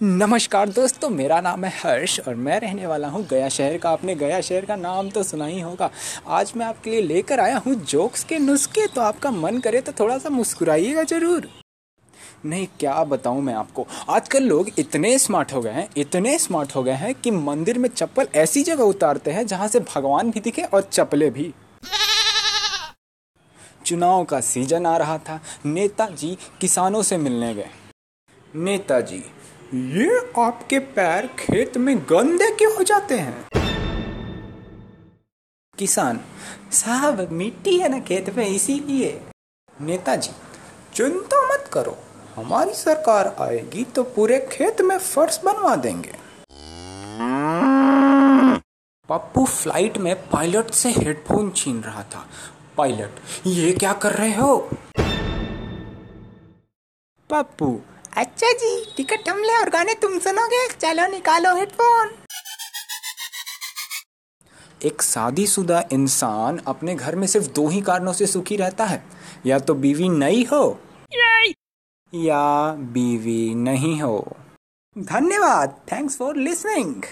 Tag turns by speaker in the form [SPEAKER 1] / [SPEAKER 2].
[SPEAKER 1] नमस्कार दोस्तों, मेरा नाम है हर्ष और मैं रहने वाला हूँ गया शहर का। आपने गया शहर का नाम तो सुना ही होगा। आज मैं आपके लिए लेकर आया हूँ जोक्स के नुस्खे तो आपका मन करे तो थोड़ा सा मुस्कुराइएगा ज़रूर। नहीं, क्या बताऊँ मैं आपको? आजकल लोग इतने स्मार्ट हो गए हैं, इतने स्मार्ट हो गए हैं कि मंदिर में चप्पल ऐसी जगह उतारते हैं जहाँ से भगवान भी दिखे और चप्पलें भी। चुनाव का सीज़न आ रहा था। नेताजी किसानों से मिलने गए। नेताजी ये आपके पैर खेत में गंदे क्यों हो जाते हैं? किसान, साहब, मिट्टी है ना खेत में, इसीलिए। नेताजी, चिंता मत करो, हमारी सरकार आएगी तो पूरे खेत में फर्श बनवा देंगे। पप्पू, फ़्लाइट में पायलट से हेडफोन छीन रहा था। पायलट, ये क्या कर रहे हो? पप्पू अच्छा जी, टिकट हम ले और गाने तुम सुनोगे। चलो निकालो हेडफोन। एक शादीशुदा इंसान अपने घर में सिर्फ़ दो ही कारणों से सुखी रहता है। या तो बीवी नहीं हो, या बीवी नहीं हो। धन्यवाद। Thanks for listening